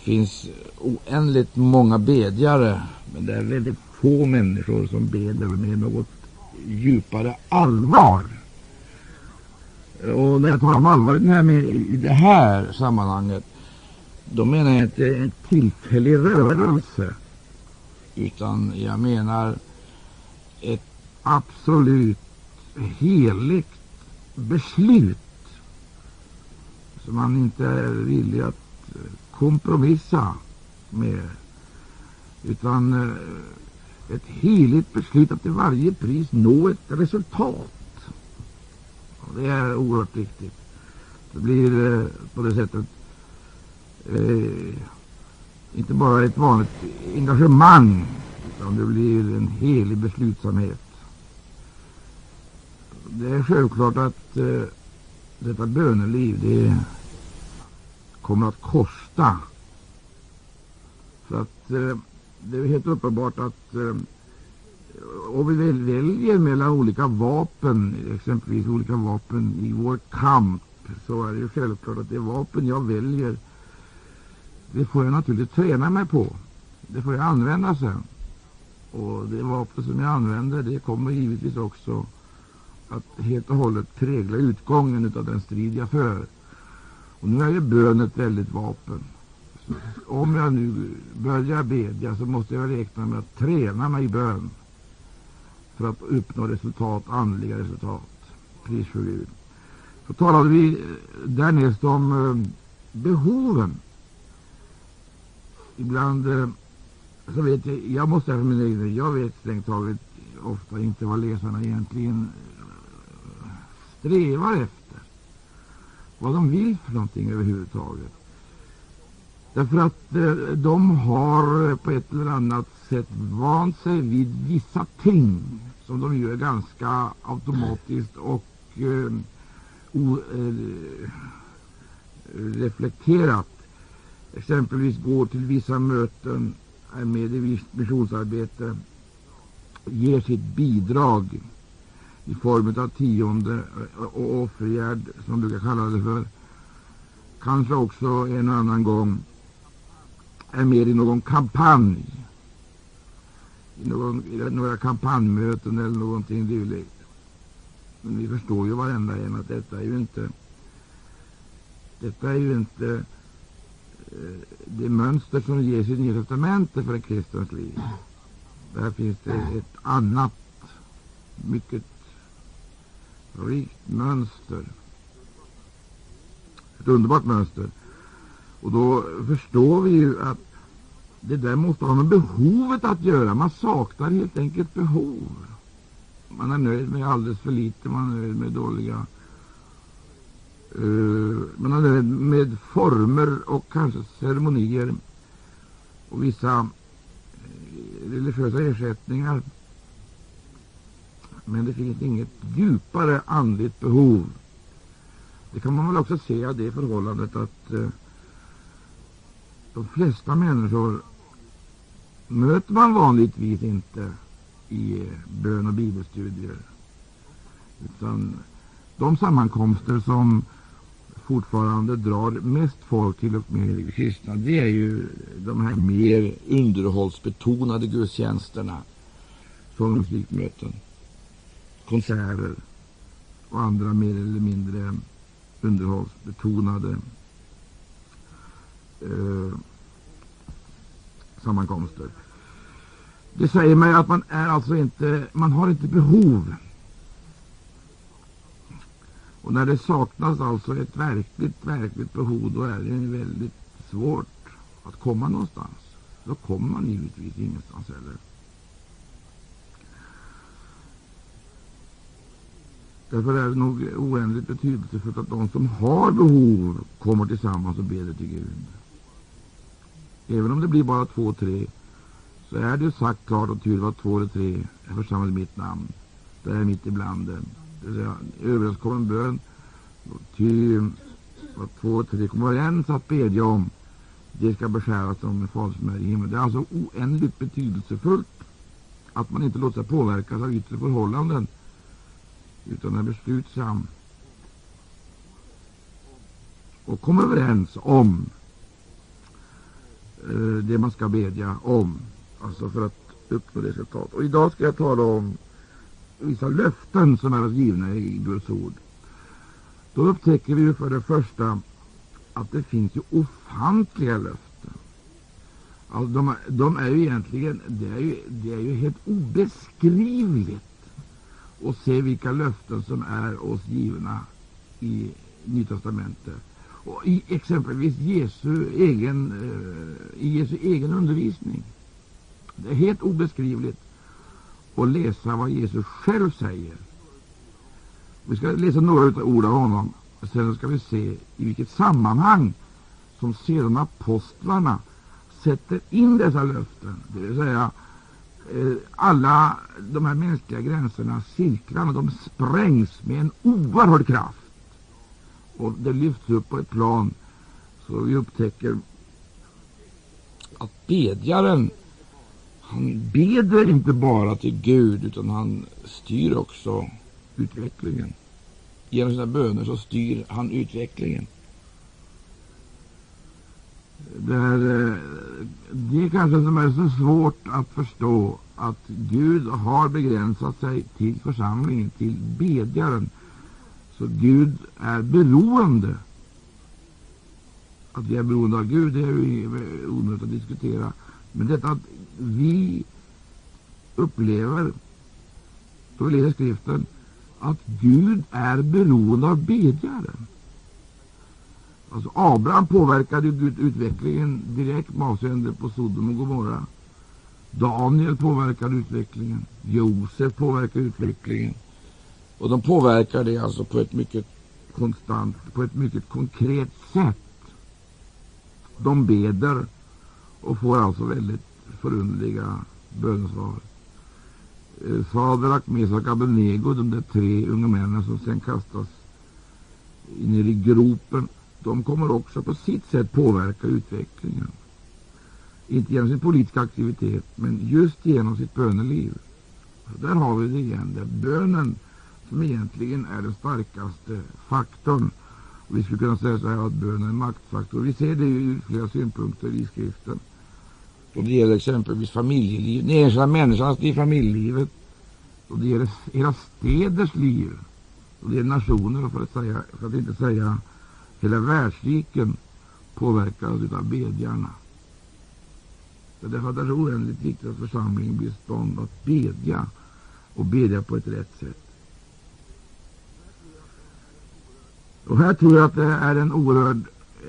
Det finns oändligt många bedjare, men det är väldigt få människor som beder med något djupare allvar. Och när jag talar om allvar i det här, med, i det här sammanhanget, då menar jag inte en tillfällig rörelse, utan jag menar ett absolut heligt beslut som man inte är villig att kompromissa med, utan eh, ett heligt beslut att till varje pris nå ett resultat. Och det är oerhört viktigt. Det blir eh, på det sättet eh, inte bara ett vanligt engagemang, utan det blir en helig beslutsamhet. Det är självklart att eh, detta böneliv det kommer att kosta. Så att eh, det är helt uppenbart att eh, om vi väljer mellan olika vapen, exempelvis olika vapen i vår kamp, så är det ju självklart att det vapen jag väljer, det får jag naturligtvis träna mig på. Det får jag använda sen. Och det vapen som jag använder, det kommer givetvis också att helt och hållet prägla utgången av den strid jag för. Och nu är ju bön ett väldigt vapen. Så om jag nu börjar bedja så måste jag räkna med att träna mig i bön för att uppnå resultat, andliga resultat. Pris för Gud. Så talade vi eh, därnäst om eh, behoven. Ibland eh, så vet jag, jag måste för min egen jag vet strängt taget ofta inte vad läsarna egentligen strävar efter. Vad de vill för någonting överhuvudtaget. Därför att eh, de har eh, på ett eller annat sätt vant sig vid vissa ting som de gör ganska automatiskt och eh, oreflekterat. Eh, Exempelvis går till vissa möten, är med i visst missionsarbete, ger sitt bidrag i form av tionde eh, och offergärd, som man brukar kalla det för. Kanske också en och annan gång är med i någon kampanj, i, någon, i några kampanjmöten eller någonting dylikt. Men vi förstår ju varenda en att detta är ju inte detta är ju inte eh, det mönster som ges i Nya testamentet för en kristens liv. Där finns det ett annat, mycket rikt mönster. Ett underbart mönster. Och då förstår vi ju att det där måste ha med behovet att göra. Man saknar helt enkelt behov. Man är nöjd med alldeles för lite, man är nöjd med dåliga uh, man är nöjd med former och kanske ceremonier och vissa eh, religiösa ersättningar. Men det finns inget djupare andligt behov. Det kan man väl också se av det förhållandet att eh, de flesta människor möter man vanligtvis inte i eh, bön och bibelstudier. Utan de sammankomster som fortfarande drar mest folk till och med kristna, det är ju de här mer underhållsbetonade gudstjänsterna, som musikmöten, konserter och andra mer eller mindre underhållsbetonade eh, sammankomster. Det säger mig att man är alltså inte, man har inte behov. Och när det saknas alltså ett verkligt, verkligt behov, då är det väldigt svårt att komma någonstans. Då kommer man givetvis ingenstans heller. Därför är det nog oändligt betydelsefullt att de som har behov kommer tillsammans och ber till Gud. Även om det blir bara två, tre, så är det sagt klart och tydligt att två eller tre är församlade i mitt namn. Det är mitt ibland dem. Det vill säga överenskommen bön. Ty vad två och tre kommer överens att bedja om, det ska beskäras som en fader som är i himlen. Det är alltså oändligt betydelsefullt att man inte låter sig påverkas av yttre förhållanden utan är beslutsam och kommer överens om eh, det man ska bedja om, alltså för att uppnå resultat. Och idag ska jag tala om vissa löften som är givna i Guds ord. Då upptäcker vi för det första att det finns ju ofantliga löften. Alltså de, de är ju egentligen det är ju, det är ju helt obeskrivligt och se vilka löften som är oss givna i Nytestamentet. Och i exempelvis Jesu egen, eh, i Jesu egen undervisning. Det är helt obeskrivligt att läsa vad Jesus själv säger. Vi ska läsa några av ord av honom. Sen ska vi se i vilket sammanhang som sedan apostlarna sätter in dessa löften. Det vill säga, Eh, alla de här mänskliga gränserna, cirklarna, de sprängs med en oerhörd kraft. Och det lyfts upp på ett plan så vi upptäcker att bedjaren han beder inte bara till Gud utan han styr också utvecklingen. Genom sina böner så styr han utvecklingen. Det är, eh, det är kanske som är så svårt att förstå att Gud har begränsat sig till församlingen, till bedjaren. Så Gud är beroende. Att vi är beroende av Gud det är ju onödigt att diskutera. Men detta att vi upplever, då vi läser skriften, att Gud är beroende av bedjaren. Alltså Abraham påverkade Gud utvecklingen direkt med avseende på Sodom och Gomorra. Daniel påverkade utvecklingen. Josef påverkade utvecklingen. Och de påverkar det alltså på ett mycket konstant, på ett mycket konkret sätt. De beder och får alltså väldigt förunderliga bönesvar. Eh, Sadrak, Mesak, Abednego, de där tre unga männen som sen kastas ner i gropen, de kommer också på sitt sätt påverka utvecklingen. Inte genom sin politiska aktivitet, men just genom sitt böneliv. Så där har vi det igen. Det är bönen som egentligen är den starkaste faktorn. Och vi skulle kunna säga så här att bönen är en maktfaktor. Vi ser det ur flera synpunkter i skriften. Och det gäller exempelvis familjeliv, den enskilda människans liv, familjelivet. Och det gäller hela städers liv. Och det gäller nationer, för att, säga, för att inte säga hela världsriken påverkas av bedjarna. Så därför är det så oändligt viktigt att församlingen blir i stånd att bedja och bedja på ett rätt sätt. Och här tror jag att det är en oerhörd,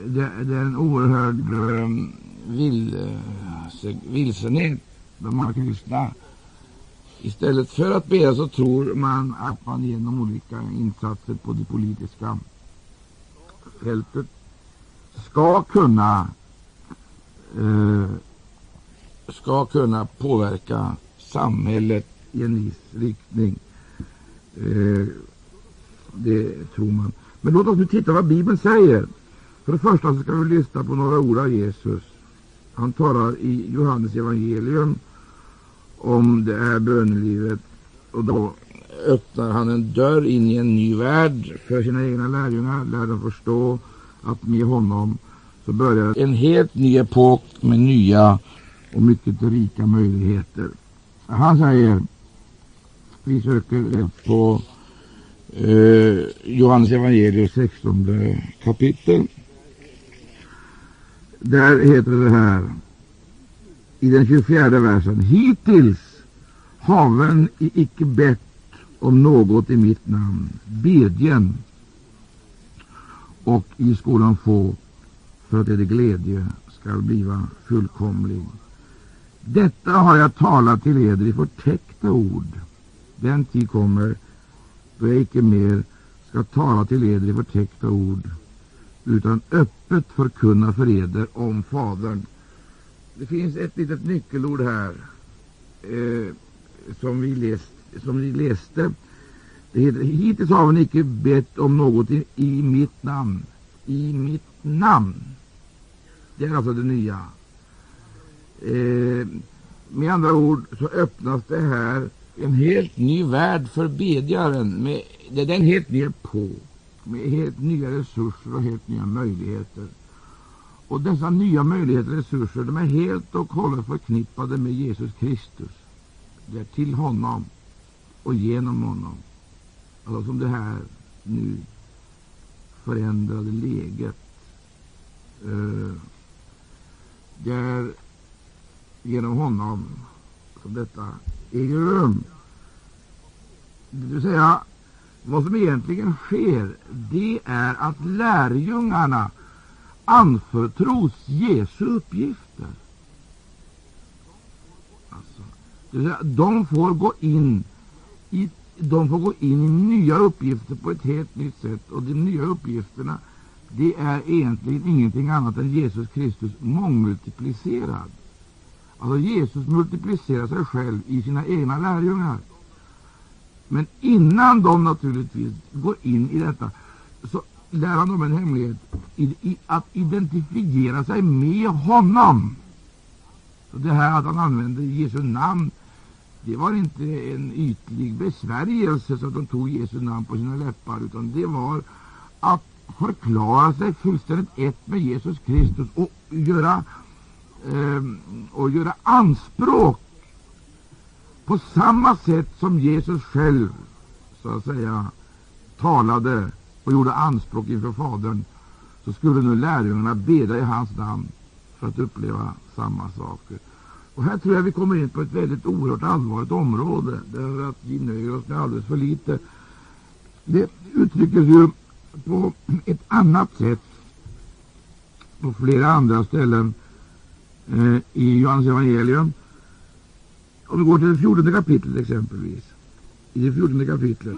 det, det är en oerhörd um, vill, eh, vilsenhet bland många kristna. Istället för att bedja så tror man att man genom olika insatser på det politiska fältet ska kunna eh, ska kunna påverka samhället i en viss riktning. Eh, det tror man. Men låt oss nu titta vad Bibeln säger. För det första så ska vi lyssna på några ord av Jesus. Han talar i Johannes evangelium om det här bönelivet och då öppnar han en dörr in i en ny värld för sina egna lärjungar, lär dem förstå att med honom så börjar en helt ny epok med nya och mycket rika möjligheter. Han säger, vi söker på eh, Johannes evangelium 16 kapitel. Där heter det här i den 24 versen. Hittills haven icke bett om något i mitt namn. Bedjen och i skolan få för att er glädje skall bliva fullkomlig. Detta har jag talat till eder i förtäckta ord. Den tid kommer då jag icke mer ska tala till eder i förtäckta ord, utan öppet förkunna för eder om Fadern. Det finns ett litet nyckelord här eh, som, vi läst, som vi läste. Det heter, hittills har hon icke bett om något i, i mitt namn. I mitt namn. Det är alltså det nya. Eh, med andra ord så öppnas det här en helt ny värld för bedjaren. Med, det är den helt ny på med helt nya resurser och helt nya möjligheter. Och dessa nya möjligheter och resurser de är helt och hållet förknippade med Jesus Kristus. Det är till honom och genom honom. Alltså som det här nu förändrade läget. Eh, det är genom honom som detta äger rum. Det vill säga, vad som egentligen sker, det är att lärjungarna anförtros Jesu uppgifter. Alltså, det vill säga, de får gå in i de får gå in i nya uppgifter på ett helt nytt sätt. Och de nya uppgifterna det är egentligen ingenting annat än Jesus Kristus mångmultiplicerad. Alltså Jesus multiplicerar sig själv i sina egna lärjungar. Men innan de naturligtvis går in i detta så lär han dem en hemlighet i, i, att identifiera sig med honom. Så det här att han använder Jesu namn det var inte en ytlig besvärjelse så att de tog Jesu namn på sina läppar, utan det var att förklara sig fullständigt ett med Jesus Kristus och göra, eh, och göra anspråk på samma sätt som Jesus själv så att säga talade och gjorde anspråk inför Fadern, så skulle nu lärjungarna bedja i hans namn för att uppleva samma saker. Och här tror jag vi kommer in på ett väldigt oerhört allvarligt område, därför att vi nöjer oss med alldeles för lite. Det uttrycks ju på ett annat sätt på flera andra ställen eh, i Johannes evangelium. Om vi går till det fjortonde kapitlet exempelvis. I det fjortonde kapitlet.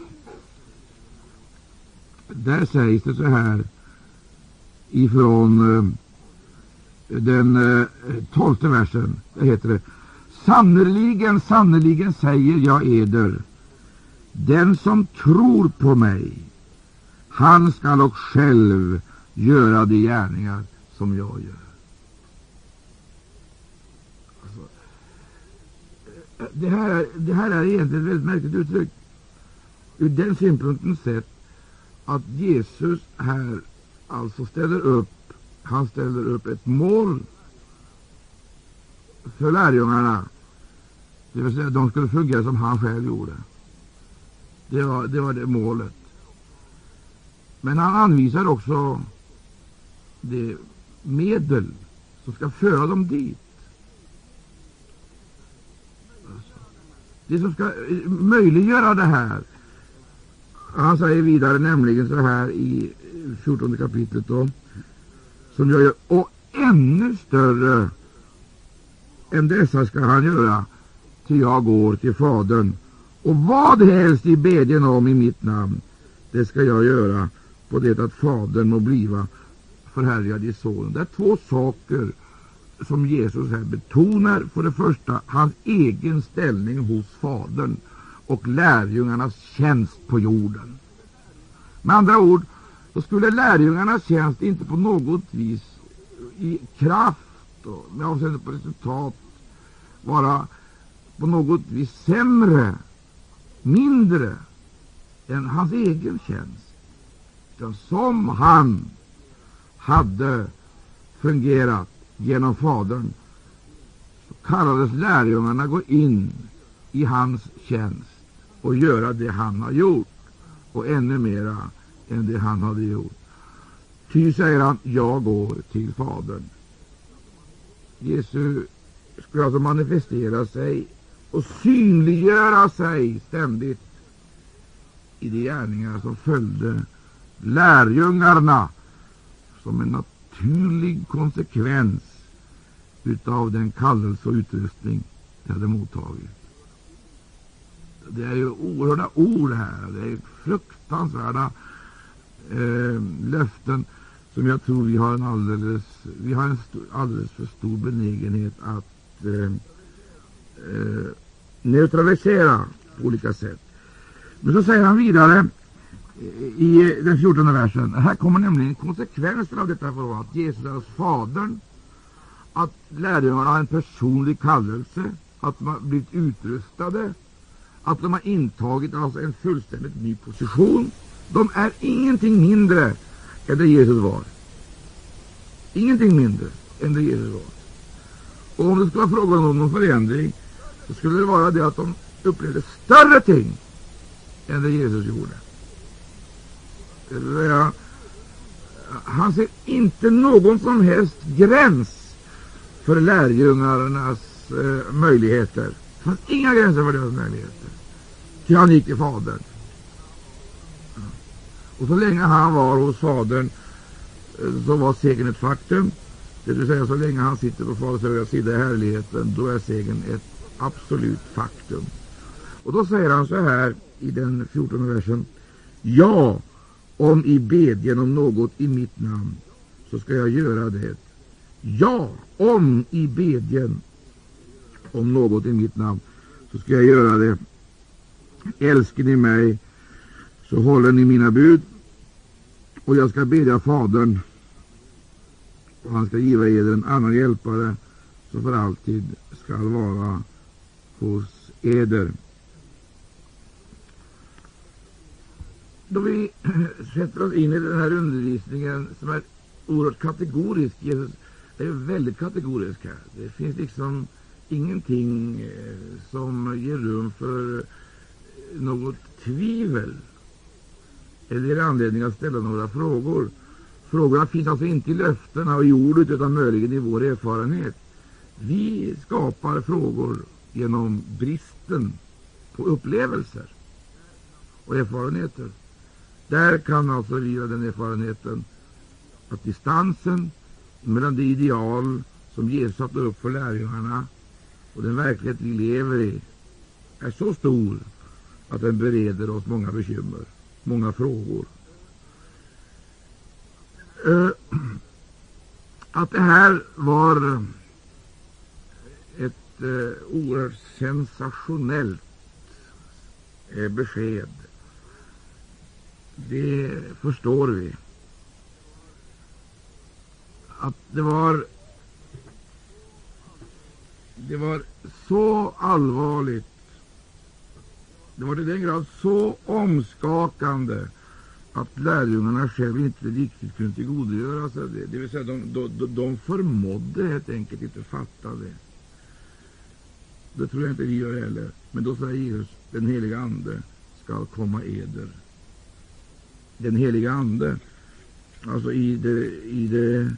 Där sägs det så här ifrån eh, den eh, tolfte versen. Där heter det Sannerligen, sannerligen säger jag eder, den som tror på mig, han skall och själv göra de gärningar som jag gör. Alltså, eh, det, här, det här är egentligen ett väldigt märkligt uttryck. Ur den synpunkten sett att Jesus här alltså ställer upp han ställer upp ett mål för lärjungarna. Det vill säga, de skulle fungera som han själv gjorde. Det var det, var det målet. Men han anvisar också det medel som ska föra dem dit. Det som ska möjliggöra det här. Han säger vidare nämligen så här i 14 kapitlet. Då, som jag gör, och ännu större än dessa skall han göra, till jag går till Fadern. Och vad helst i bedjen om i mitt namn, det skall jag göra på det att Fadern må bliva förhärligad i Sonen. Det är två saker som Jesus här betonar. För det första hans egen ställning hos Fadern och lärjungarnas tjänst på jorden. Med andra ord, så skulle lärjungarnas tjänst inte på något vis i kraft och med avseende på resultat vara på något vis sämre, mindre än hans egen tjänst. Utan som han hade fungerat genom Fadern så kallades lärjungarna gå in i hans tjänst och göra det han har gjort och ännu mera än det han hade gjort. Ty, säger han, jag går till Fadern. Jesus skulle alltså manifestera sig och synliggöra sig ständigt i de gärningar som följde lärjungarna som en naturlig konsekvens utav den kallelse och utrustning de hade mottagit. Det är ju oerhörda ord här. Det är fruktansvärda eh, löften som jag tror vi har en alldeles, vi har en alldeles för stor benägenhet att eh, eh, neutralisera på olika sätt. Men så säger han vidare i den fjortonde versen. Här kommer nämligen konsekvenserna av detta förhållande, att Jesus är hos Fadern, att lärjungarna har en personlig kallelse, att de har blivit utrustade, att de har intagit alltså en fullständigt ny position de är ingenting mindre än det Jesus var. Ingenting mindre än det Jesus var. Och om det skulle vara frågan om någon förändring så skulle det vara det att de upplevde större ting än det Jesus gjorde. Det han ser inte någon som helst gräns för lärjungarnas eh, möjligheter. Det fanns inga gränser för deras möjligheter. Till han gick till Fadern. Och så länge han var hos Fadern eh, så var segern ett faktum. Det vill säga, så länge han sitter på Faderns högra sida i härligheten, då är segern ett absolut faktum. Och då säger han så här i den 14 versen. Ja, om i bedjen om något i mitt namn, så ska jag göra det. Ja, om i bedjen om något i mitt namn, så ska jag göra det. Älskar ni mig, så håller ni mina bud. Och jag ska bedja Fadern, och han ska giva er en annan hjälpare, som för alltid skall vara hos eder. Då vi sätter oss in i den här undervisningen som är oerhört kategorisk, Jesus är väldigt kategorisk här. Det finns liksom ingenting eh, som ger rum för något tvivel eller ger anledning att ställa några frågor. Frågorna finns alltså inte i löftena och i ordet utan möjligen i vår erfarenhet. Vi skapar frågor genom bristen på upplevelser och erfarenheter. Där kan alltså vi göra den erfarenheten att distansen mellan det ideal som Jesus satte upp för lärjungarna och den verklighet vi lever i är så stor att den bereder oss många bekymmer, många frågor. Eh, att det här var eh, ett eh, oerhört sensationellt besked, det förstår vi. Att det var det var så allvarligt, det var till den grad så omskakande att lärjungarna själva inte riktigt kunde tillgodogöra sig det. Det vill säga, de, de, de förmådde helt enkelt inte fatta det. Det tror jag inte vi gör heller. Men då säger Jesus, den heliga Ande skall komma eder. Den heliga Ande, alltså i det, i det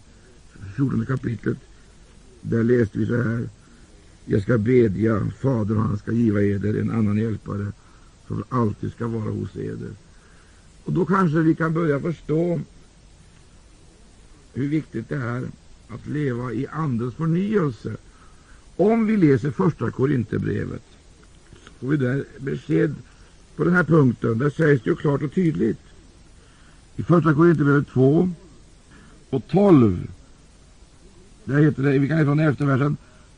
14 kapitlet, där läste vi så här. Jag ska bedja Fadern och han ska giva eder en annan hjälpare som alltid ska vara hos eder. Och då kanske vi kan börja förstå hur viktigt det är att leva i Andens förnyelse. Om vi läser första Korinthierbrevet får vi där besked på den här punkten. Där sägs det ju klart och tydligt. I första Korinthierbrevet 2 och 12. Där heter det, vi kan läsa från elfte versen.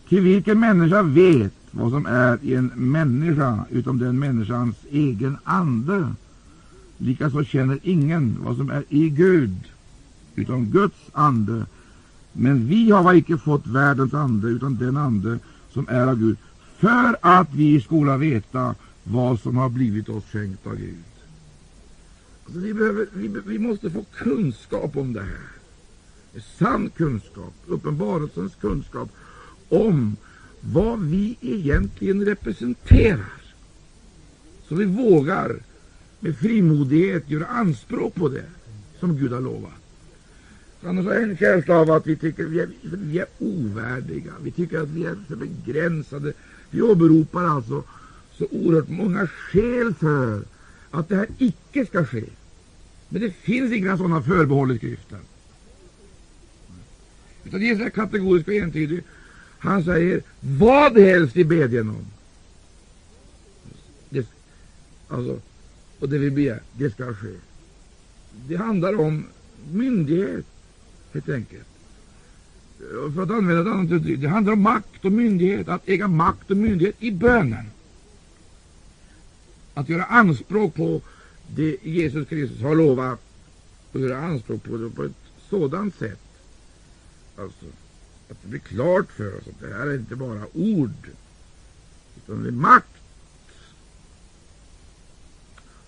Till vilken människa vet vad som är i en människa utom den människans egen ande? Likaså känner ingen vad som är i Gud utom Guds ande. Men vi har icke fått världens ande utan den ande som är av Gud för att vi skola veta vad som har blivit oss skänkt av Gud. Alltså vi, behöver, vi, vi måste få kunskap om det här. Sann kunskap, uppenbarelsens kunskap om vad vi egentligen representerar. Så vi vågar med frimodighet göra anspråk på det som Gud har lovat. Annars har jag en känsla av att vi tycker att vi är, vi är ovärdiga. Vi tycker att vi är så begränsade. Vi åberopar alltså så oerhört många skäl för att det här icke ska ske. Men det finns inga sådana förbehåll i skriften. Utan Jesus är kategorisk och entydig. Han säger vad helst vi bedjen om. Det, alltså, och det vi begär, det ska ske. Det handlar om myndighet, helt enkelt. För att använda ett annat uttryck, det handlar om makt och myndighet, att äga makt och myndighet i bönen. Att göra anspråk på det Jesus Kristus har lovat och göra anspråk på det på ett sådant sätt alltså, att det blir klart för oss att det här är inte bara ord, utan det är makt,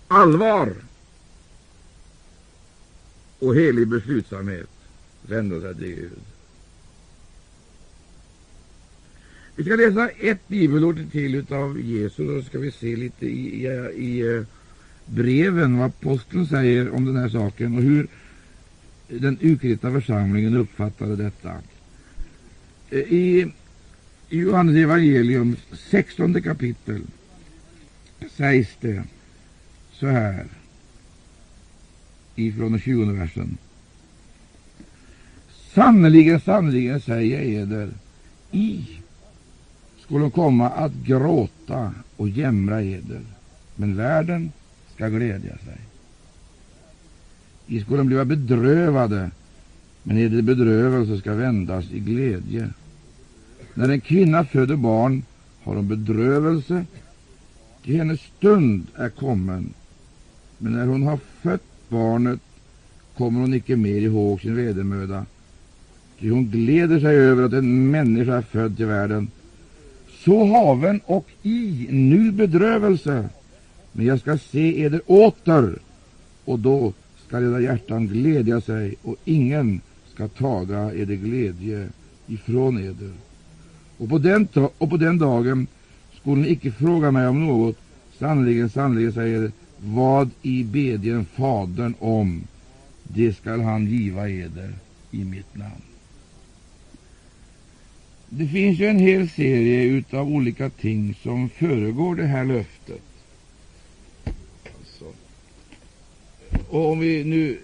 allvar och helig beslutsamhet vända sig till Gud. Vi ska läsa ett bibelord till av Jesus och så ska vi se lite i, i, i eh, breven vad aposteln säger om den här saken och hur den ukristna församlingen uppfattade detta. Eh, I Johannes evangelium 16 kapitel sägs det så här ifrån den 20 versen. Sannerligen, sannerligen säger jag eder, i skulle komma att gråta och jämra eder, men världen ska glädja sig. I skulle bliva bedrövade, men eder bedrövelse ska vändas i glädje. När en kvinna föder barn har hon bedrövelse, till hennes stund är kommen, men när hon har fött barnet kommer hon icke mer ihåg sin vedermöda, ty hon gläder sig över att en människa är född till världen. Så haven och i nu bedrövelse, men jag skall se eder åter, och då skall era hjärtan glädja sig, och ingen skall taga eder glädje ifrån eder. Och på den, och på den dagen skulle ni icke fråga mig om något. Sannerligen, sannerligen, säger vad i bedjen Fadern om, det skall han giva eder i mitt namn. Det finns ju en hel serie av olika ting som föregår det här löftet. Alltså. Och om vi nu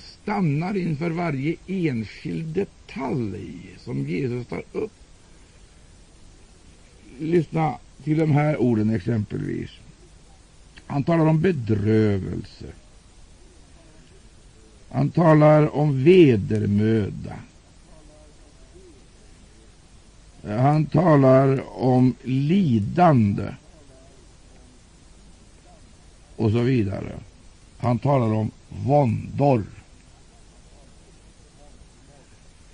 stannar inför varje enskild detalj som Jesus tar upp. Lyssna till de här orden exempelvis. Han talar om bedrövelse. Han talar om vedermöda. Han talar om lidande och så vidare. Han talar om våndor.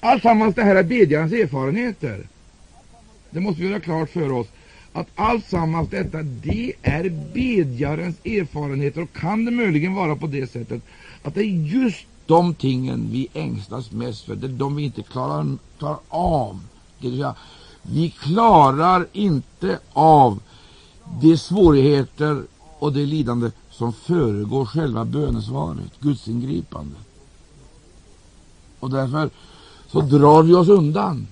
Alltsammans det här är bedjarens erfarenheter. Det måste vi göra klart för oss att alltsammans detta, det är bedjarens erfarenheter. Och kan det möjligen vara på det sättet att det är just de tingen vi ängslas mest för, det är de vi inte klarar, klarar av. Det vill säga, vi klarar inte av de svårigheter och det lidande som föregår själva bönesvaret, Guds ingripande. Och därför så drar vi oss undan.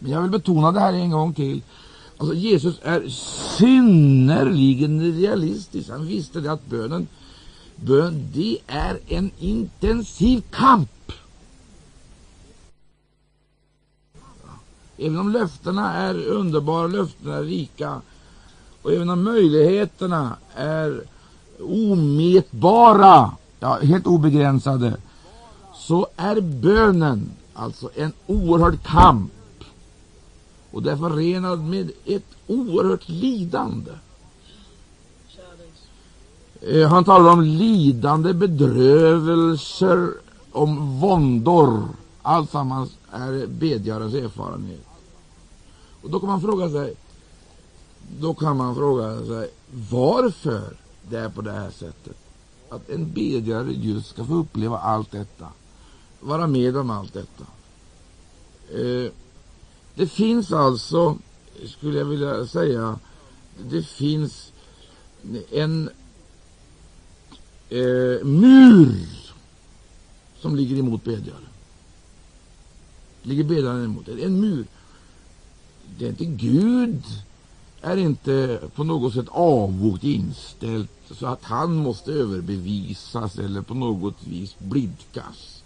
Men jag vill betona det här en gång till. Alltså Jesus är synnerligen realistisk. Han visste det att bönen, bön, det är en intensiv kamp. Även om löftena är underbara, löftena är rika och även om möjligheterna är omätbara, ja, helt obegränsade, så är bönen alltså en oerhörd kamp och det är förenad med ett oerhört lidande. Eh, han talar om lidande, bedrövelser, om våndor. Alltsammans är bedjarens erfarenhet. Och då kan man fråga sig då kan man fråga sig varför det är på det här sättet. Att en bedjare just ska få uppleva allt detta, vara med om allt detta. Eh, det finns alltså, skulle jag vilja säga, det finns en eh, mur som ligger emot bedjaren. Ligger bedjaren emot. En mur. Det är inte Gud är inte på något sätt avvokt inställt så att han måste överbevisas eller på något vis blidkas.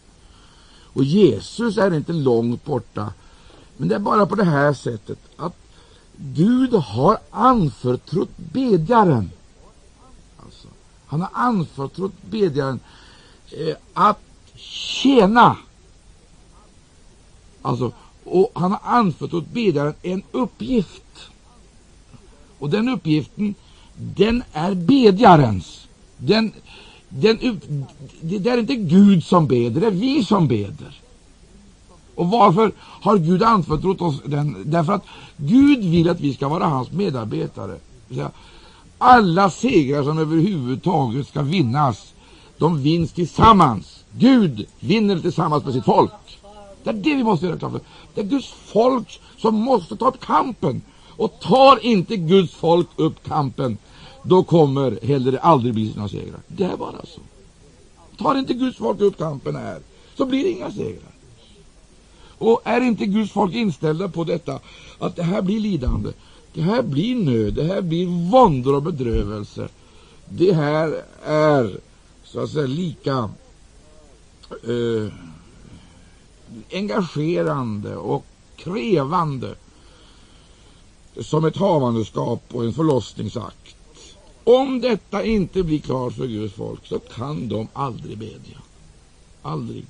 Och Jesus är inte långt borta men det är bara på det här sättet att Gud har anförtrott bedjaren. Alltså, han har anförtrott bedjaren eh, att tjäna. Alltså, och han har anförtrott bedjaren en uppgift. Och den uppgiften, den är bedjarens. Den, den, det är inte Gud som beder, det är vi som beder. Och varför har Gud anförtrott oss den? Därför att Gud vill att vi ska vara hans medarbetare. Alla segrar som överhuvudtaget ska vinnas, de vinns tillsammans Gud vinner tillsammans med sitt folk. Det är det vi måste göra klart för. Det är Guds folk som måste ta upp kampen. Och tar inte Guds folk upp kampen, då kommer heller aldrig bli några segrar. Det är bara så. Tar inte Guds folk upp kampen här, så blir det inga segrar. Och är inte Guds folk inställda på detta, att det här blir lidande, det här blir nöd, det här blir våndor och bedrövelse. Det här är så att säga lika eh, engagerande och krävande som ett havandeskap och en förlossningsakt. Om detta inte blir klart för Guds folk så kan de aldrig bedja. Aldrig.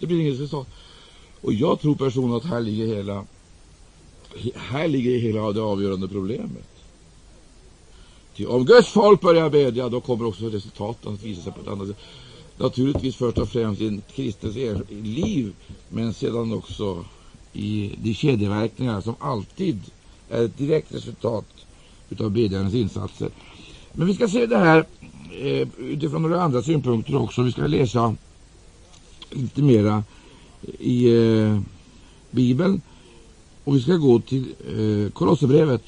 Det blir inget resultat. Och jag tror personligen att här ligger hela här ligger hela det avgörande problemet. Ty om Guds folk börjar bedja, då kommer också resultaten att visa sig på ett annat sätt. Naturligtvis först och främst i en kristens liv, men sedan också i de kedjeverkningar som alltid är ett direkt resultat av bedjarens insatser. Men vi ska se det här eh, utifrån några andra synpunkter också. Vi ska läsa lite mera i eh, Bibeln. Och vi ska gå till eh, Kolosserbrevet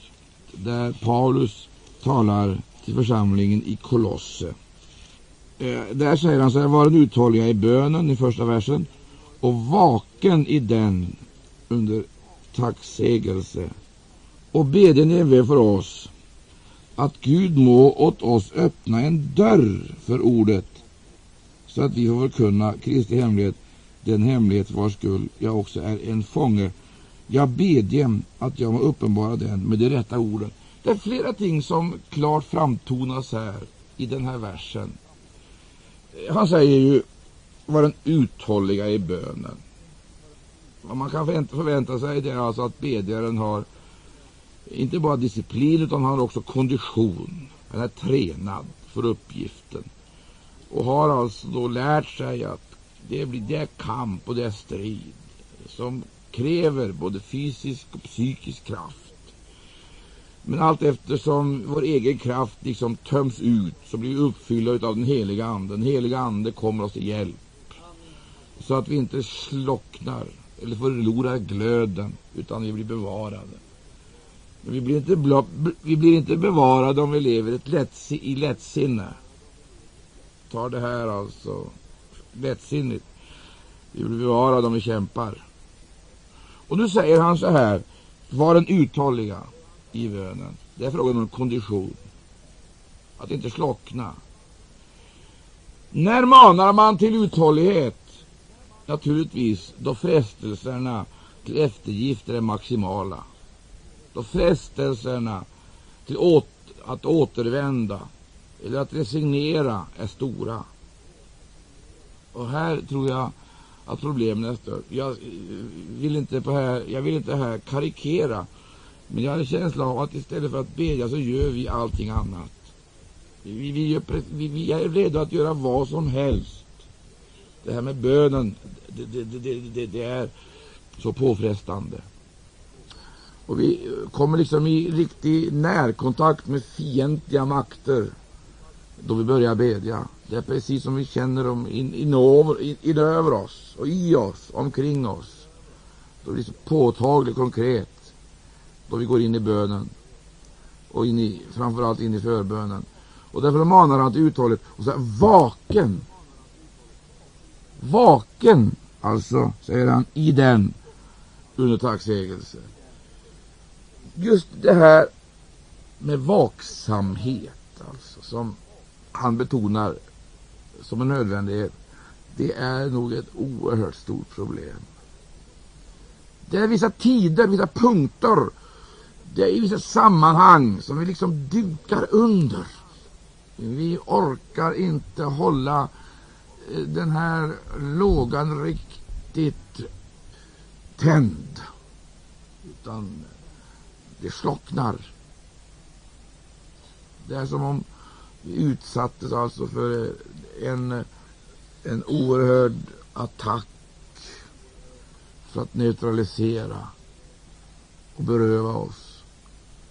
där Paulus talar till församlingen i Kolosse. Eh, där säger han så här, var uthålliga i bönen i första versen och vaken i den under tacksägelse och bedjen även för oss att Gud må åt oss öppna en dörr för ordet så att vi får kunna Kristi hemlighet, den hemlighet vars skull jag också är en fånge. Jag bedjem att jag må uppenbara den med de rätta orden. Det är flera ting som klart framtonas här i den här versen. Han säger ju var den uthålliga i bönen. Vad man kan förvänta sig det är alltså att bedjaren har inte bara disciplin utan han har också kondition. Han är tränad för uppgiften och har alltså då lärt sig att det, blir, det är kamp och det är strid som kräver både fysisk och psykisk kraft. Men allt eftersom vår egen kraft liksom töms ut så blir vi uppfyllda av den heliga Ande. Den heliga Ande kommer oss till hjälp så att vi inte slocknar eller förlorar glöden utan vi blir bevarade. Men vi blir inte, vi blir inte bevarade om vi lever ett lättsi i lättsinne. Tar det här alltså lättsinnigt. Vi vill bevarade om vi kämpar. Och nu säger han så här, var den uthålliga i bönen. Det är frågan om kondition. Att inte slockna. När manar man till uthållighet? Naturligtvis då frestelserna till eftergifter är maximala. Då frestelserna till åt, att återvända eller att resignera är stora. Och här tror jag att problemen är större. Jag eh, vill inte, på här, jag vill inte här karikera, men jag har en känsla av att istället för att bedja så gör vi allting annat. Vi, vi, gör, vi, vi är redo att göra vad som helst. Det här med bönen, det, det, det, det är så påfrestande. Och vi kommer liksom i riktig närkontakt med fientliga makter då vi börjar bedja. Det är precis som vi känner dem in, in, in, in oss och i oss, omkring oss. Då blir det så påtagligt konkret då vi går in i bönen och in i, framförallt in i förbönen. Och därför manar han till uthållighet och säger vaken. Vaken, alltså, säger han, i den under tacksägelse. Just det här med vaksamhet, alltså, som han betonar som en nödvändighet, det är nog ett oerhört stort problem. Det är vissa tider, vissa punkter, det är vissa sammanhang som vi liksom dukar under. Vi orkar inte hålla eh, den här lågan riktigt tänd. Utan det slocknar. Det är som om utsattes alltså för en, en oerhörd attack för att neutralisera och beröva oss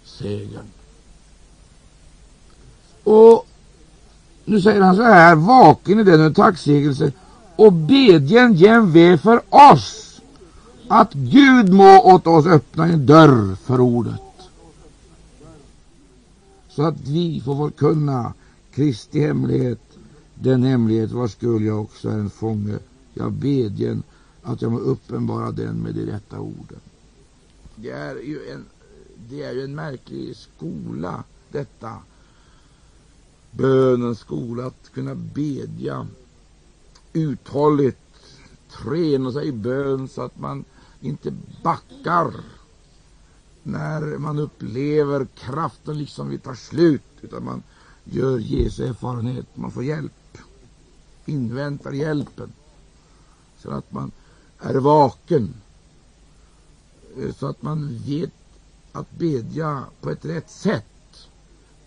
segern. Och nu säger han så här, vaken i den tacksägelse och bedjen jämväl för oss att Gud må åt oss öppna en dörr för ordet så att vi får förkunna Kristi hemlighet, den hemlighet vars skull jag också är en fånge. Jag bedjen att jag må uppenbara den med de rätta orden. Det är ju en, det är ju en märklig skola, detta. Bönens skola, att kunna bedja uthålligt, träna sig i bön så att man inte backar när man upplever kraften liksom vill ta slut, utan man gör Jesu erfarenhet, man får hjälp, inväntar hjälpen, så att man är vaken, eh, så att man vet att bedja på ett rätt sätt,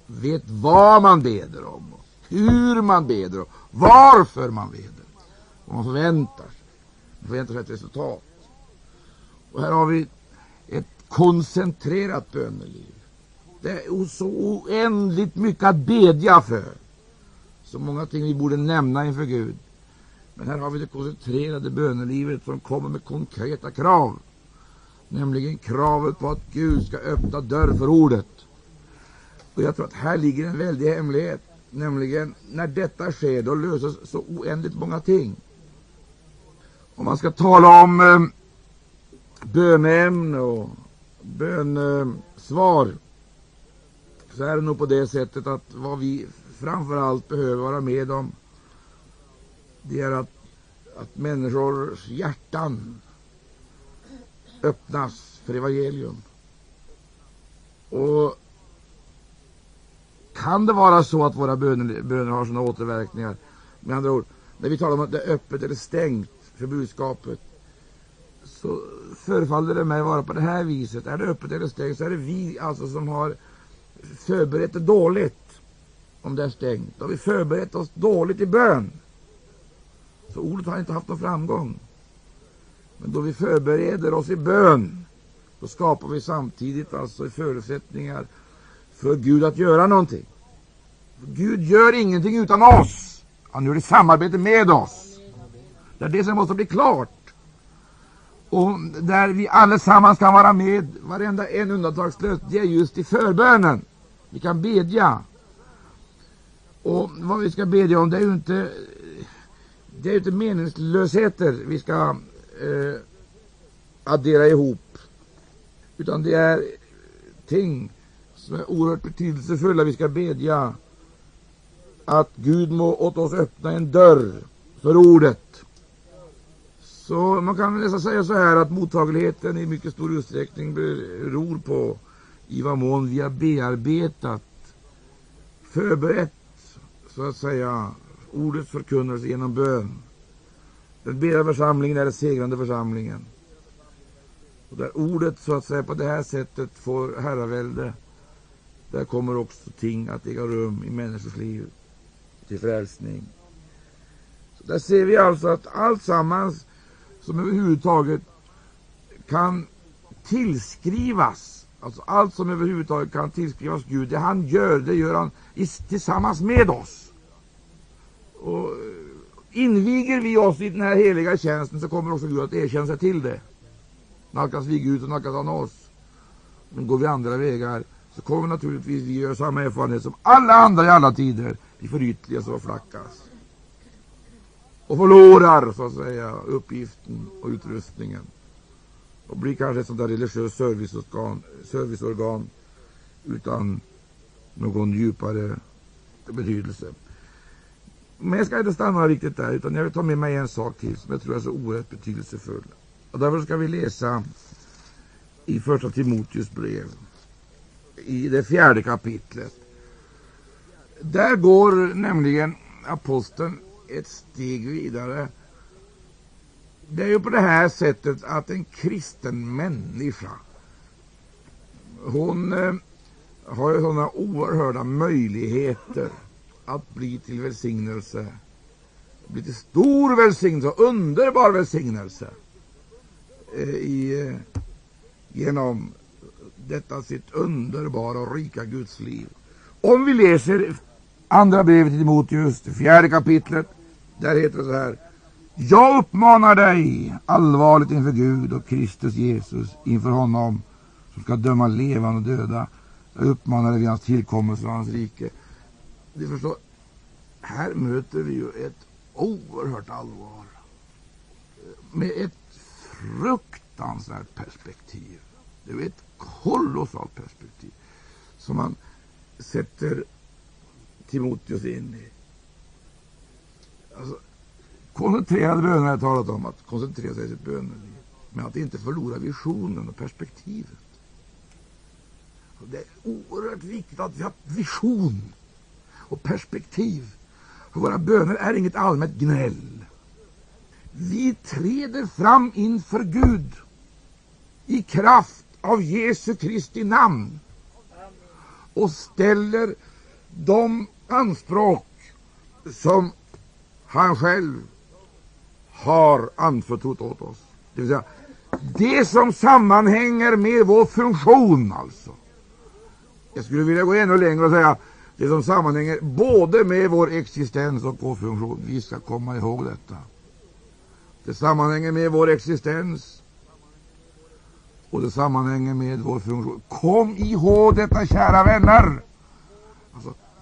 vet vad man beder om, hur man beder om, varför man beder, vad man förväntar sig, man förväntar sig ett resultat. Och här har vi koncentrerat böneliv. Det är så oändligt mycket att bedja för. Så många ting vi borde nämna inför Gud. Men här har vi det koncentrerade bönelivet som kommer med konkreta krav. Nämligen kravet på att Gud ska öppna dörr för ordet. Och jag tror att här ligger en väldig hemlighet. Nämligen när detta sker, då löses så oändligt många ting. Om man ska tala om eh, böneämne och bönesvar eh, så är det nog på det sättet att vad vi framför allt behöver vara med om det är att, att människors hjärtan öppnas för evangelium. Och kan det vara så att våra böner, böner har sådana återverkningar? Med andra ord, när vi talar om att det är öppet eller stängt för budskapet så förefaller det mig vara på det här viset. Är det öppet eller stängt så är det vi alltså som har förberett det dåligt om det är stängt. Då har vi förberett oss dåligt i bön. Så ordet har inte haft någon framgång. Men då vi förbereder oss i bön, då skapar vi samtidigt alltså förutsättningar för Gud att göra någonting. Gud gör ingenting utan oss. Han gör det i samarbete med oss. Det är det som måste bli klart. Och där vi allesammans kan vara med, varenda en undantagslöst, det är just i förbönen. Vi kan bedja. Och vad vi ska bedja om, det är ju inte, det är inte meningslösheter vi ska eh, addera ihop. Utan det är ting som är oerhört betydelsefulla. Vi ska bedja att Gud må åt oss öppna en dörr för ordet. Så man kan nästan säga så här att mottagligheten i mycket stor utsträckning beror på i vad mån vi har bearbetat, förberett, så att säga, ordets förkunnelse genom bön. Den bedjande församlingen är den segrande församlingen. Och där ordet så att säga på det här sättet får herravälde, där kommer också ting att äga rum i människors liv till frälsning. Så där ser vi alltså att allt sammans som överhuvudtaget kan tillskrivas, alltså allt som överhuvudtaget kan tillskrivas Gud, det han gör, det gör han i, tillsammans med oss. Och eh, inviger vi oss i den här heliga tjänsten så kommer också Gud att erkänna sig till det. Nalkas vi Gud så nalkas han oss. Men går vi andra vägar så kommer naturligtvis vi göra samma erfarenhet som alla andra i alla tider. Vi förytligas och flackas och förlorar så att säga uppgiften och utrustningen och blir kanske ett sånt där religiöst serviceorgan, serviceorgan utan någon djupare betydelse. Men jag ska inte stanna riktigt där, utan jag vill ta med mig en sak till som jag tror är så oerhört betydelsefull. Och därför ska vi läsa i första Timoteus brev, i det fjärde kapitlet. Där går nämligen aposteln ett steg vidare. Det är ju på det här sättet att en kristen människa hon eh, har ju sådana oerhörda möjligheter att bli till välsignelse. Bli till stor välsignelse, underbar välsignelse eh, i, eh, genom detta sitt underbara och rika Guds liv. Om vi läser andra brevet till Timoteus, det fjärde kapitlet. Där heter det så här. Jag uppmanar dig allvarligt inför Gud och Kristus Jesus, inför honom som ska döma levande och döda. Jag uppmanar dig vid hans tillkommelse och hans rike. Du förstår, här möter vi ju ett oerhört allvar med ett fruktansvärt perspektiv. Det är ett kolossalt perspektiv som man sätter Timoteus in i. Alltså, koncentrerade böner har jag talat om, att koncentrera sig i sitt böneliv. Men att inte förlora visionen och perspektivet. Alltså, det är oerhört viktigt att vi har vision och perspektiv. För våra böner är inget allmänt gnäll. Vi träder fram inför Gud i kraft av Jesu Kristi namn och ställer de anspråk som han själv har anförtrott åt oss. Det vill säga, det som sammanhänger med vår funktion alltså. Jag skulle vilja gå ännu längre och säga det som sammanhänger både med vår existens och vår funktion. Vi ska komma ihåg detta. Det sammanhänger med vår existens och det sammanhänger med vår funktion. Kom ihåg detta, kära vänner!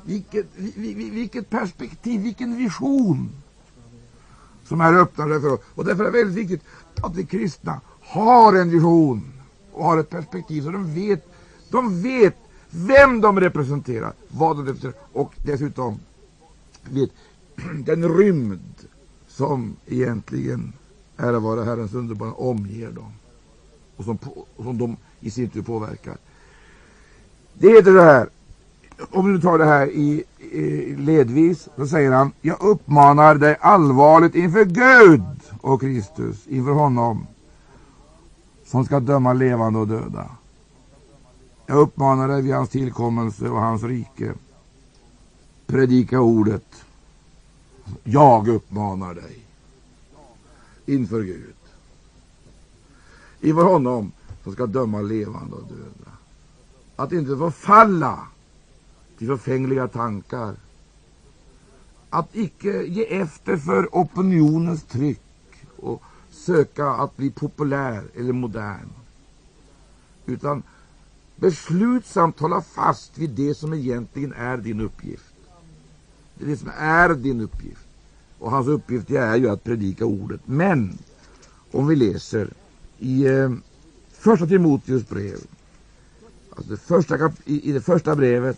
Vilket, vilket perspektiv, vilken vision som här öppnar sig för oss. Och därför är det väldigt viktigt att vi kristna har en vision och har ett perspektiv så de vet, de vet vem de representerar, vad de representerar och dessutom vet den rymd som egentligen är vad vara Herrens underbara omger dem och som, och som de i sin tur påverkar. Det heter så här, om du tar det här i, i ledvis, så säger han, jag uppmanar dig allvarligt inför Gud och Kristus, inför honom som ska döma levande och döda. Jag uppmanar dig vid hans tillkommelse och hans rike. Predika ordet. Jag uppmanar dig inför Gud. Inför honom som ska döma levande och döda. Att inte förfalla till förfängliga tankar. Att icke ge efter för opinionens tryck och söka att bli populär eller modern. Utan beslutsamt hålla fast vid det som egentligen är din uppgift. Det är det som är din uppgift. Och hans uppgift är ju att predika ordet. Men om vi läser i eh, första Timoteus brev, alltså det första i, i det första brevet,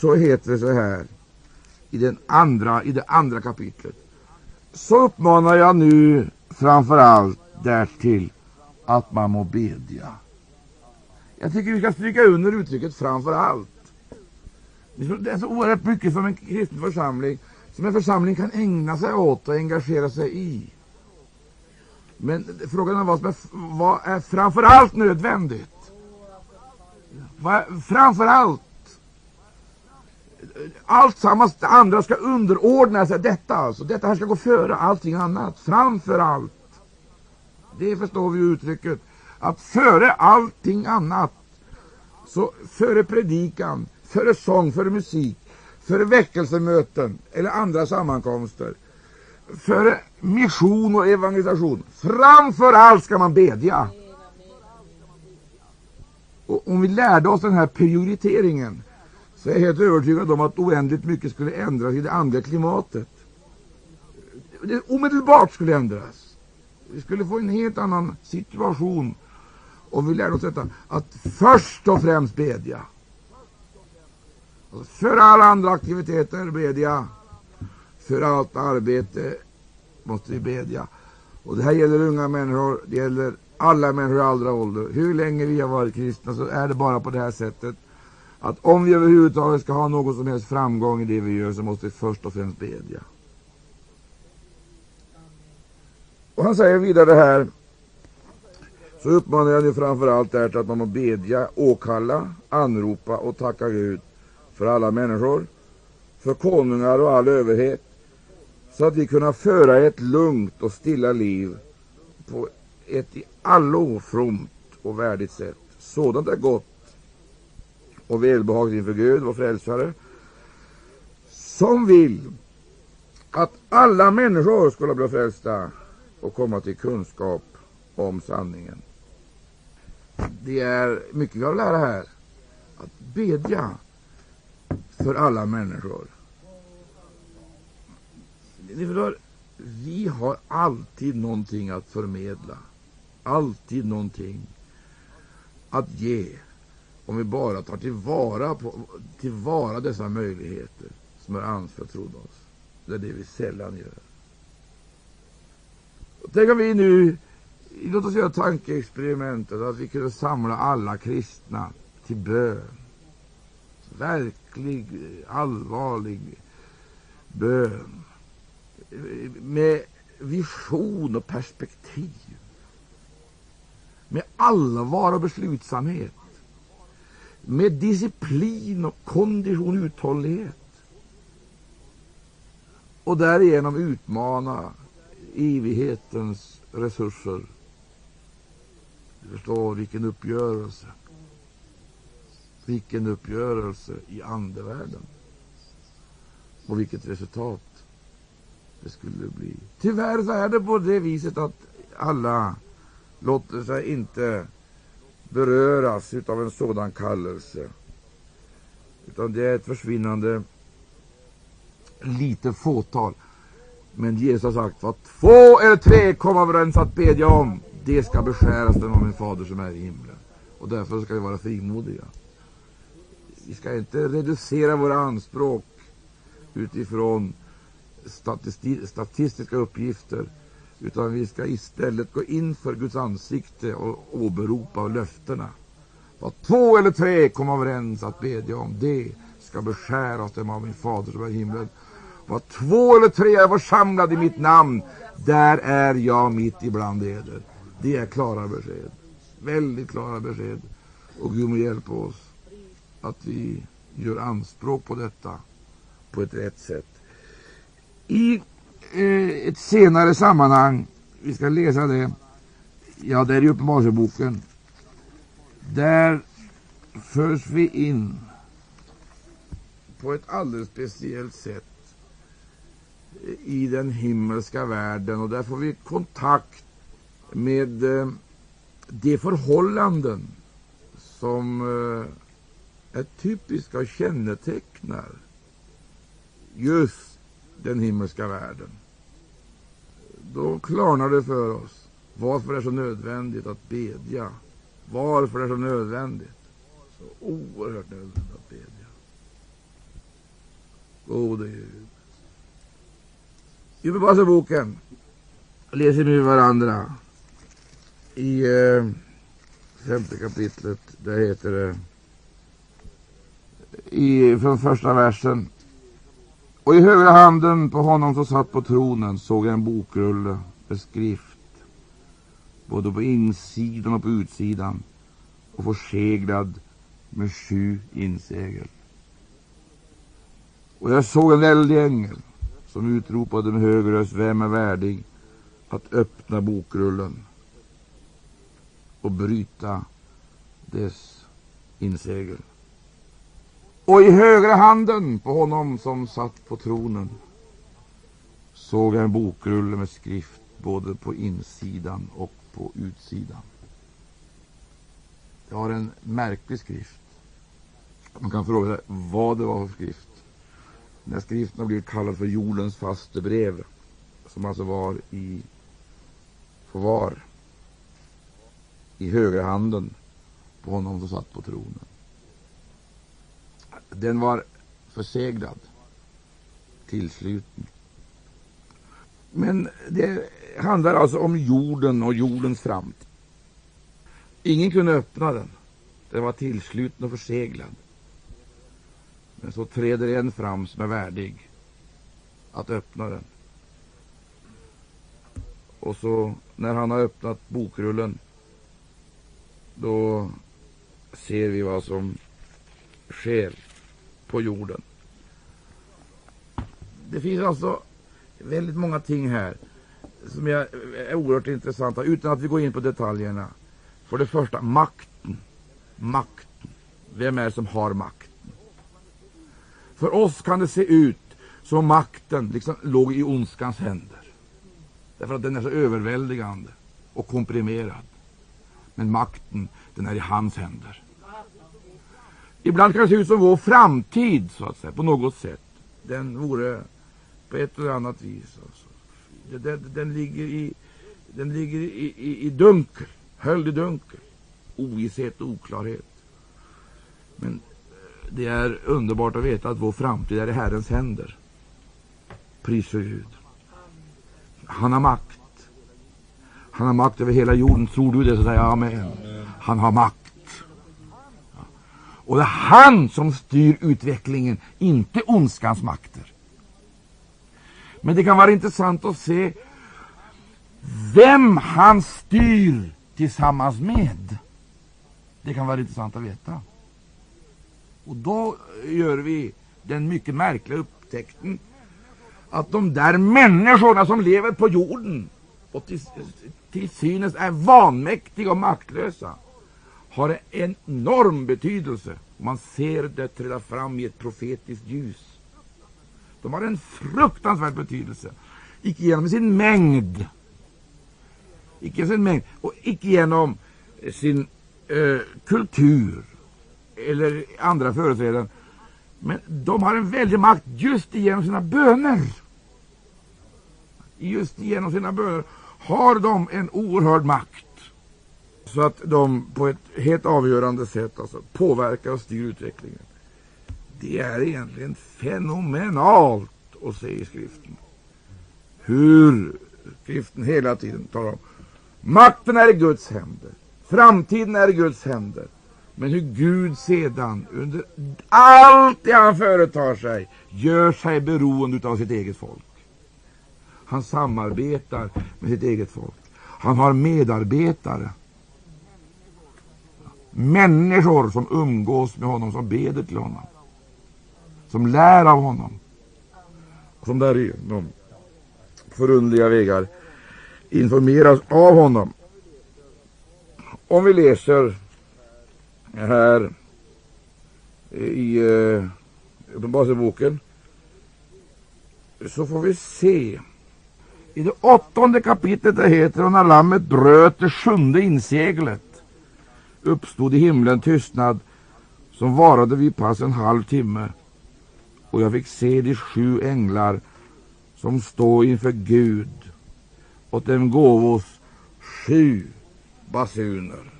så heter det så här i, den andra, i det andra kapitlet. Så uppmanar jag nu framför allt därtill att man må bedja. Jag tycker vi ska stryka under uttrycket framför allt. Det är så oerhört mycket som en kristen församling, som en församling kan ägna sig åt och engagera sig i. Men frågan är vad som är, vad är framför allt nödvändigt. Vad är framförallt allt sammans, det andra ska underordna sig detta alltså. Detta här ska gå före allting annat. Framför allt. Det förstår vi uttrycket. Att före allting annat, så före predikan, före sång, före musik, före väckelsemöten eller andra sammankomster, före mission och evangelisation, framför allt ska man bedja. Och om vi lärde oss den här prioriteringen så är jag helt övertygad om att oändligt mycket skulle ändras i det andliga klimatet. Det omedelbart skulle ändras. Vi skulle få en helt annan situation om vi lärde oss detta, att först och främst bedja. Alltså för alla andra aktiviteter bedja. För allt arbete måste vi bedja. Och det här gäller unga människor, det gäller alla människor i alla ålder. Hur länge vi har varit kristna så är det bara på det här sättet att om vi överhuvudtaget ska ha någon som helst framgång i det vi gör så måste vi först och främst bedja. Och han säger vidare här, så uppmanar jag nu framförallt därtill att man må bedja, åkalla, anropa och tacka Gud för alla människor, för konungar och all överhet, så att vi kunna föra ett lugnt och stilla liv på ett i allo fromt och värdigt sätt. Sådant är gott och välbehagligt inför Gud, vår frälsare. som vill att alla människor skulle bli frälsta och komma till kunskap om sanningen. Det är mycket vi har att lära här. Att bedja för alla människor. Ni förstår, vi har alltid någonting att förmedla. Alltid någonting att ge. Om vi bara tar tillvara, på, tillvara dessa möjligheter som är anförtrodda oss. Det är det vi sällan gör. Tänk om vi nu, låt oss göra tankeexperimentet att vi kunde samla alla kristna till bön. Verklig, allvarlig bön. Med vision och perspektiv. Med allvar och beslutsamhet. Med disciplin och kondition och uthållighet. Och därigenom utmana evighetens resurser. Du förstår vilken uppgörelse. Vilken uppgörelse i andevärlden. Och vilket resultat det skulle bli. Tyvärr så är det på det viset att alla låter sig inte beröras av en sådan kallelse. Utan det är ett försvinnande litet fåtal. Men Jesus har sagt vad två eller tre kommer överens att bedja om, det ska beskäras den av min fader som är i himlen. Och därför ska vi vara frimodiga. Vi ska inte reducera våra anspråk utifrån statistiska uppgifter, utan vi ska istället gå in för Guds ansikte och åberopa löftena. Vad två eller tre kommer överens att bedja om, det ska beskäras dem av min fader som är i himlen. Vad två eller tre är församlade i mitt namn, där är jag mitt ibland eder. Det är klara besked. Väldigt klara besked. Och Gud må hjälpa oss att vi gör anspråk på detta på ett rätt sätt. I ett senare sammanhang, vi ska läsa det, ja det är i Uppenbarelseboken, där förs vi in på ett alldeles speciellt sätt i den himmelska världen. Och där får vi kontakt med eh, de förhållanden som eh, är typiska och kännetecknar just den himmelska världen. Då klarnar det för oss varför det är så nödvändigt att bedja. Varför det är så nödvändigt. Så oerhört nödvändigt att bedja. Gode Gud. I boken. läser vi med varandra i eh, femte kapitlet. Där heter det i, från första versen. Och i högra handen på honom som satt på tronen såg jag en bokrulle med skrift både på insidan och på utsidan och förseglad med sju insegel. Och jag såg en väldig ängel som utropade med hög röst, vem är värdig att öppna bokrullen och bryta dess insegel. Och i högra handen på honom som satt på tronen såg jag en bokrulle med skrift både på insidan och på utsidan. Det har en märklig skrift. Man kan fråga sig vad det var för skrift. Den här skriften har blivit kallad för jordens fastebrev, som alltså var i förvar i högra handen på honom som satt på tronen. Den var förseglad, tillsluten. Men det handlar alltså om jorden och jordens framtid. Ingen kunde öppna den. Den var tillsluten och förseglad. Men så träder en fram som är värdig att öppna den. Och så när han har öppnat bokrullen då ser vi vad som sker på jorden. Det finns alltså väldigt många ting här som är, är oerhört intressanta utan att vi går in på detaljerna. För det första, makten. Makten. Vem är det som har makten? För oss kan det se ut som makten liksom låg i ondskans händer. Därför att den är så överväldigande och komprimerad. Men makten, den är i hans händer. Ibland kan det se ut som vår framtid, så att säga, på något sätt. Den vore på ett eller annat vis. Alltså. Den, den, ligger i, den ligger i, i, i dunkel, höljd i dunkel. Ovisshet och oklarhet. Men det är underbart att veta att vår framtid är i Herrens händer. Pris för Gud. Han har makt. Han har makt över hela jorden. Tror du det så säger jag amen. Han har makt. Och det är han som styr utvecklingen, inte ondskans makter. Men det kan vara intressant att se vem han styr tillsammans med. Det kan vara intressant att veta. Och då gör vi den mycket märkliga upptäckten att de där människorna som lever på jorden och till, till synes är vanmäktiga och maktlösa har en enorm betydelse. Man ser det träda fram i ett profetiskt ljus. De har en fruktansvärd betydelse. Icke genom sin mängd, icke genom sin mängd och icke genom sin eh, kultur eller andra företrädare. Men de har en väldig makt just genom sina böner. Just genom sina böner har de en oerhörd makt. Så att de på ett helt avgörande sätt alltså, påverkar och styr utvecklingen. Det är egentligen fenomenalt att se i skriften. Hur skriften hela tiden talar om makten är i Guds händer. Framtiden är i Guds händer. Men hur Gud sedan under allt det han företar sig gör sig beroende av sitt eget folk. Han samarbetar med sitt eget folk. Han har medarbetare. Människor som umgås med honom, som beder till honom. Som lär av honom. Som därigenom förundliga vägar informeras av honom. Om vi läser här i eh, Uppenbarelseboken så får vi se i det åttonde kapitlet det heter och när lammet bröt det sjunde inseglet uppstod i himlen tystnad som varade vid pass en halv timme och jag fick se de sju änglar som stod inför Gud och dem gåvos sju basuner.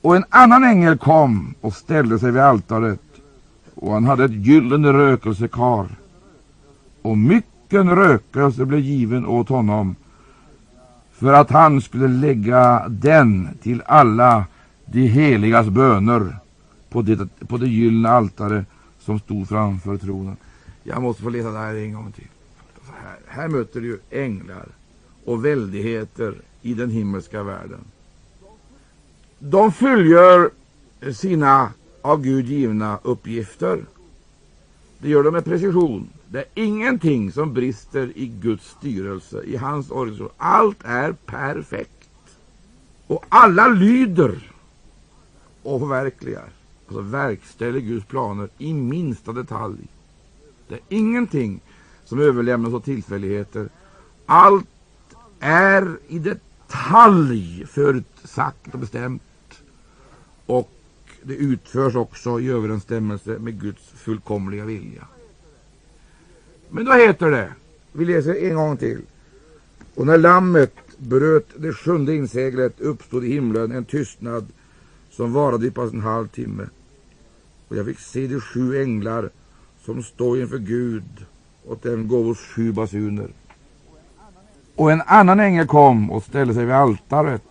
Och en annan ängel kom och ställde sig vid altaret och han hade ett gyllene rökelsekar och mycken rökelse blev given åt honom för att han skulle lägga den till alla de heligas böner på det, på det gyllene altare som stod framför tronen. Jag måste få läsa det här en gång till. Här, här möter du änglar och väldigheter i den himmelska världen. De fullgör sina av Gud givna uppgifter. Det gör de med precision. Det är ingenting som brister i Guds styrelse, i hans organisation. Allt är perfekt. Och alla lyder och förverkligar, alltså verkställer Guds planer i minsta detalj. Det är ingenting som överlämnas åt tillfälligheter. Allt är i detalj förutsagt och bestämt. Och det utförs också i överensstämmelse med Guds fullkomliga vilja. Men då heter det, vi läser en gång till. Och när lammet bröt det sjunde inseglet uppstod i himlen en tystnad som varade i pass en halv timme. Och jag fick se de sju änglar som stod inför Gud och dem gåvos sju basuner. Och en annan ängel kom och ställde sig vid altaret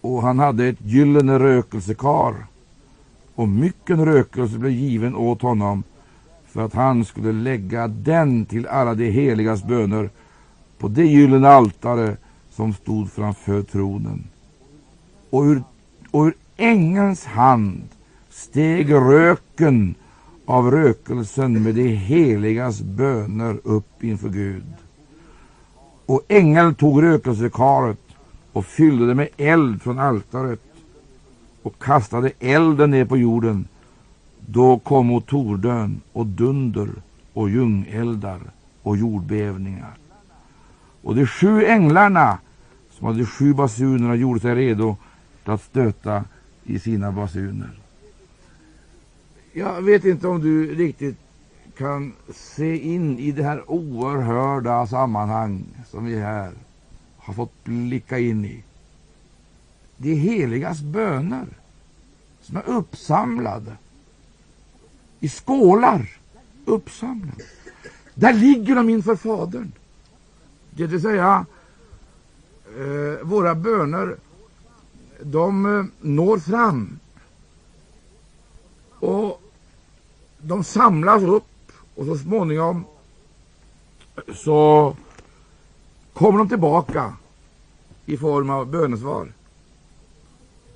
och han hade ett gyllene rökelsekar och mycken rökelse blev given åt honom för att han skulle lägga den till alla de heligas böner på det gyllene altare som stod framför tronen. Och ur, och ur ängelns hand steg röken av rökelsen med de heligas böner upp inför Gud. Och ängeln tog rökelsekaret och fyllde det med eld från altaret och kastade elden ner på jorden då kom tordön och dunder och ljungeldar och jordbävningar. Och de sju änglarna som hade sju basunerna gjorde sig redo för att stöta i sina basuner. Jag vet inte om du riktigt kan se in i det här oerhörda sammanhang som vi här har fått blicka in i. De heligas böner som är uppsamlade i skålar. Uppsamlade. Där ligger de inför Fadern. Det vill säga, eh, våra böner, de eh, når fram. Och de samlas upp och så småningom så kommer de tillbaka i form av bönesvar.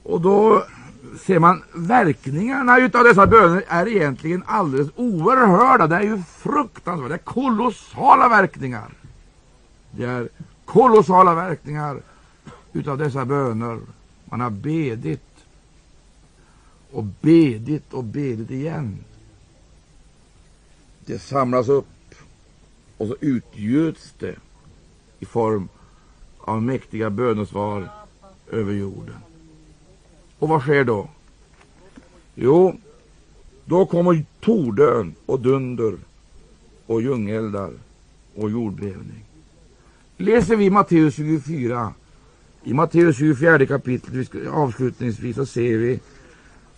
Och då ser man verkningarna utav dessa böner är egentligen alldeles oerhörda. Det är ju fruktansvärt. Det är kolossala verkningar. Det är kolossala verkningar utav dessa böner. Man har bedit och bedit och bedit igen. Det samlas upp och så utgjuts det i form av mäktiga bönesvar över jorden. Och vad sker då? Jo, då kommer tordön och dunder och ljungeldar och jordbävning. Läser vi Matteus 24, i Matteus 24 kapitel avslutningsvis så ser vi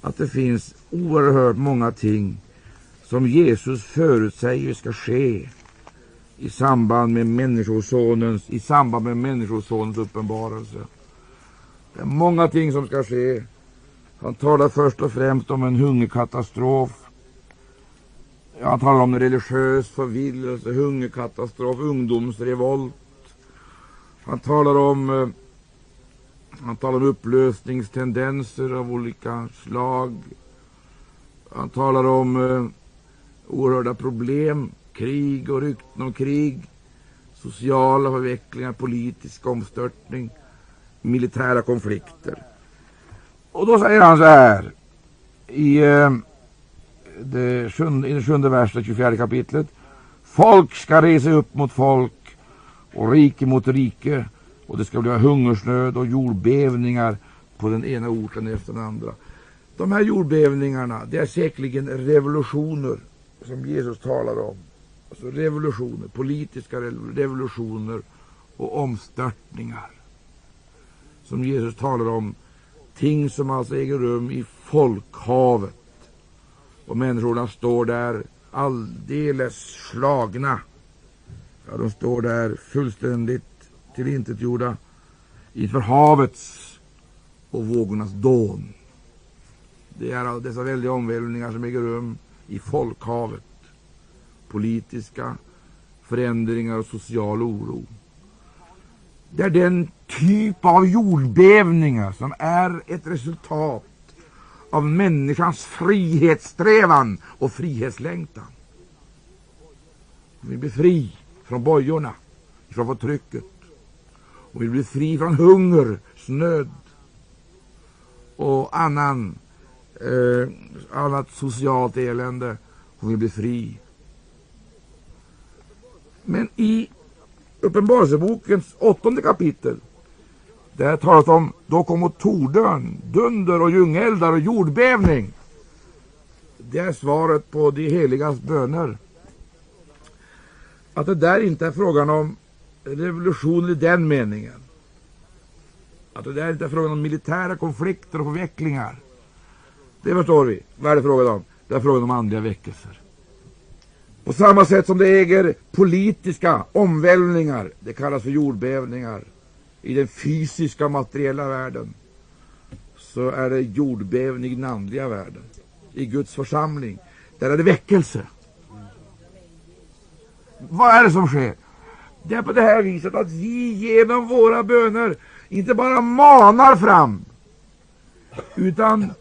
att det finns oerhört många ting som Jesus förutsäger ska ske i samband med Människosonens, i samband med Människosonens uppenbarelse. Det är många ting som ska ske. Han talar först och främst om en hungerkatastrof. Han talar om religiös förvillelse, hungerkatastrof, ungdomsrevolt. Han talar om eh, han talar om upplösningstendenser av olika slag. Han talar om eh, oerhörda problem, krig och rykten om krig, sociala förvecklingar, politisk omstörtning, militära konflikter. Och då säger han så här i, eh, det sjunde, i den sjunde versen, 24 kapitlet. Folk ska resa upp mot folk och rike mot rike och det ska bli hungersnöd och jordbävningar på den ena orten efter den andra. De här jordbävningarna, det är säkerligen revolutioner som Jesus talar om. Alltså revolutioner, politiska revolutioner och omstörtningar. Som Jesus talar om ting som alltså äger rum i folkhavet. Och människorna står där alldeles slagna. Ja, de står där fullständigt tillintetgjorda inför havets och vågornas dån. Det är alla dessa väldiga omvälvningar som äger rum i folkhavet. Politiska förändringar och social oro. Det är den typ av jordbävningar som är ett resultat av människans frihetssträvan och frihetslängtan. Vi blir fri från bojorna, från förtrycket. Och vi blir fri från hunger, snöd och annan, eh, annat socialt elände. Och vi blir fri. Men i Uppenbarelsebokens åttonde kapitel. Där talas om, då kommer tordön, dunder och ljungeldar och jordbävning. Det är svaret på de heligas böner. Att det där inte är frågan om revolution i den meningen. Att det där inte är frågan om militära konflikter och förvecklingar. Det förstår vi. Vad är det frågan om? Det är frågan om andliga väckelser. På samma sätt som det äger politiska omvälvningar, det kallas för jordbävningar, i den fysiska materiella världen, så är det jordbävning i den andliga världen. I Guds församling, där är det väckelse. Vad är det som sker? Det är på det här viset att vi genom våra böner inte bara manar fram, utan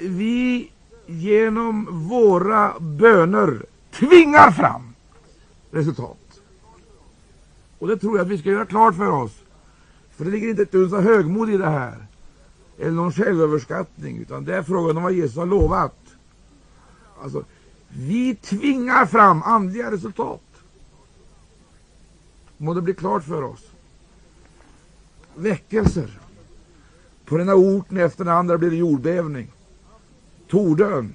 vi genom våra böner tvingar fram resultat. Och det tror jag att vi ska göra klart för oss. För det ligger inte ett uns av högmod i det här. Eller någon självöverskattning. Utan det är frågan om vad Jesus har lovat. Alltså, vi tvingar fram andliga resultat. Må det bli klart för oss. Väckelser. På den här orten efter den andra blir det jordbävning. Tordön.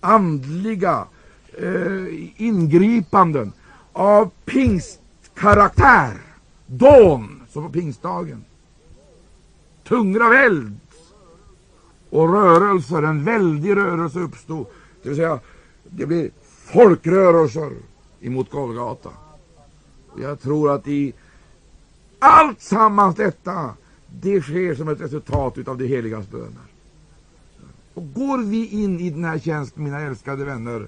Andliga eh, ingripanden av pingstkaraktär. Dån, som på pingstdagen. Tungor av eld och rörelser. En väldig rörelse uppstod. Det vill säga, det blir folkrörelser emot Golgata. Jag tror att i allt sammans detta, det sker som ett resultat av de heligas böner. Och går vi in i den här tjänsten, mina älskade vänner,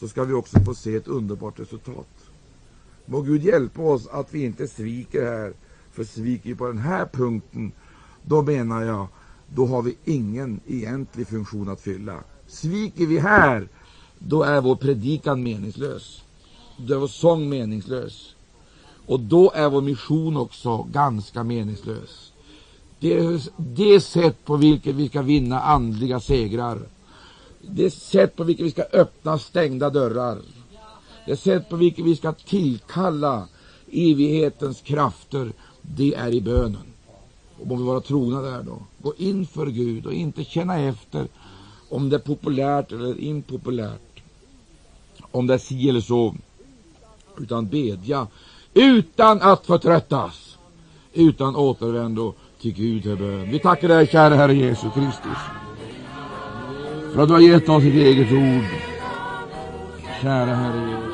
så ska vi också få se ett underbart resultat. Må Gud hjälpa oss att vi inte sviker här. För sviker vi på den här punkten, då menar jag, då har vi ingen egentlig funktion att fylla. Sviker vi här, då är vår predikan meningslös. Då är vår sång meningslös. Och då är vår mission också ganska meningslös. Det är det sätt på vilket vi ska vinna andliga segrar. Det sätt på vilket vi ska öppna stängda dörrar. Det sätt på vilket vi ska tillkalla evighetens krafter, det är i bönen. Och må vi vara trogna där då. Gå in för Gud och inte känna efter om det är populärt eller impopulärt. Om det är si eller så. Utan bedja utan att förtröttas. Utan återvändo till Gud i bön. Vi tackar dig, kära Herre Jesus Kristus, för att du har gett oss ditt eget ord. Kära Herre Jesus.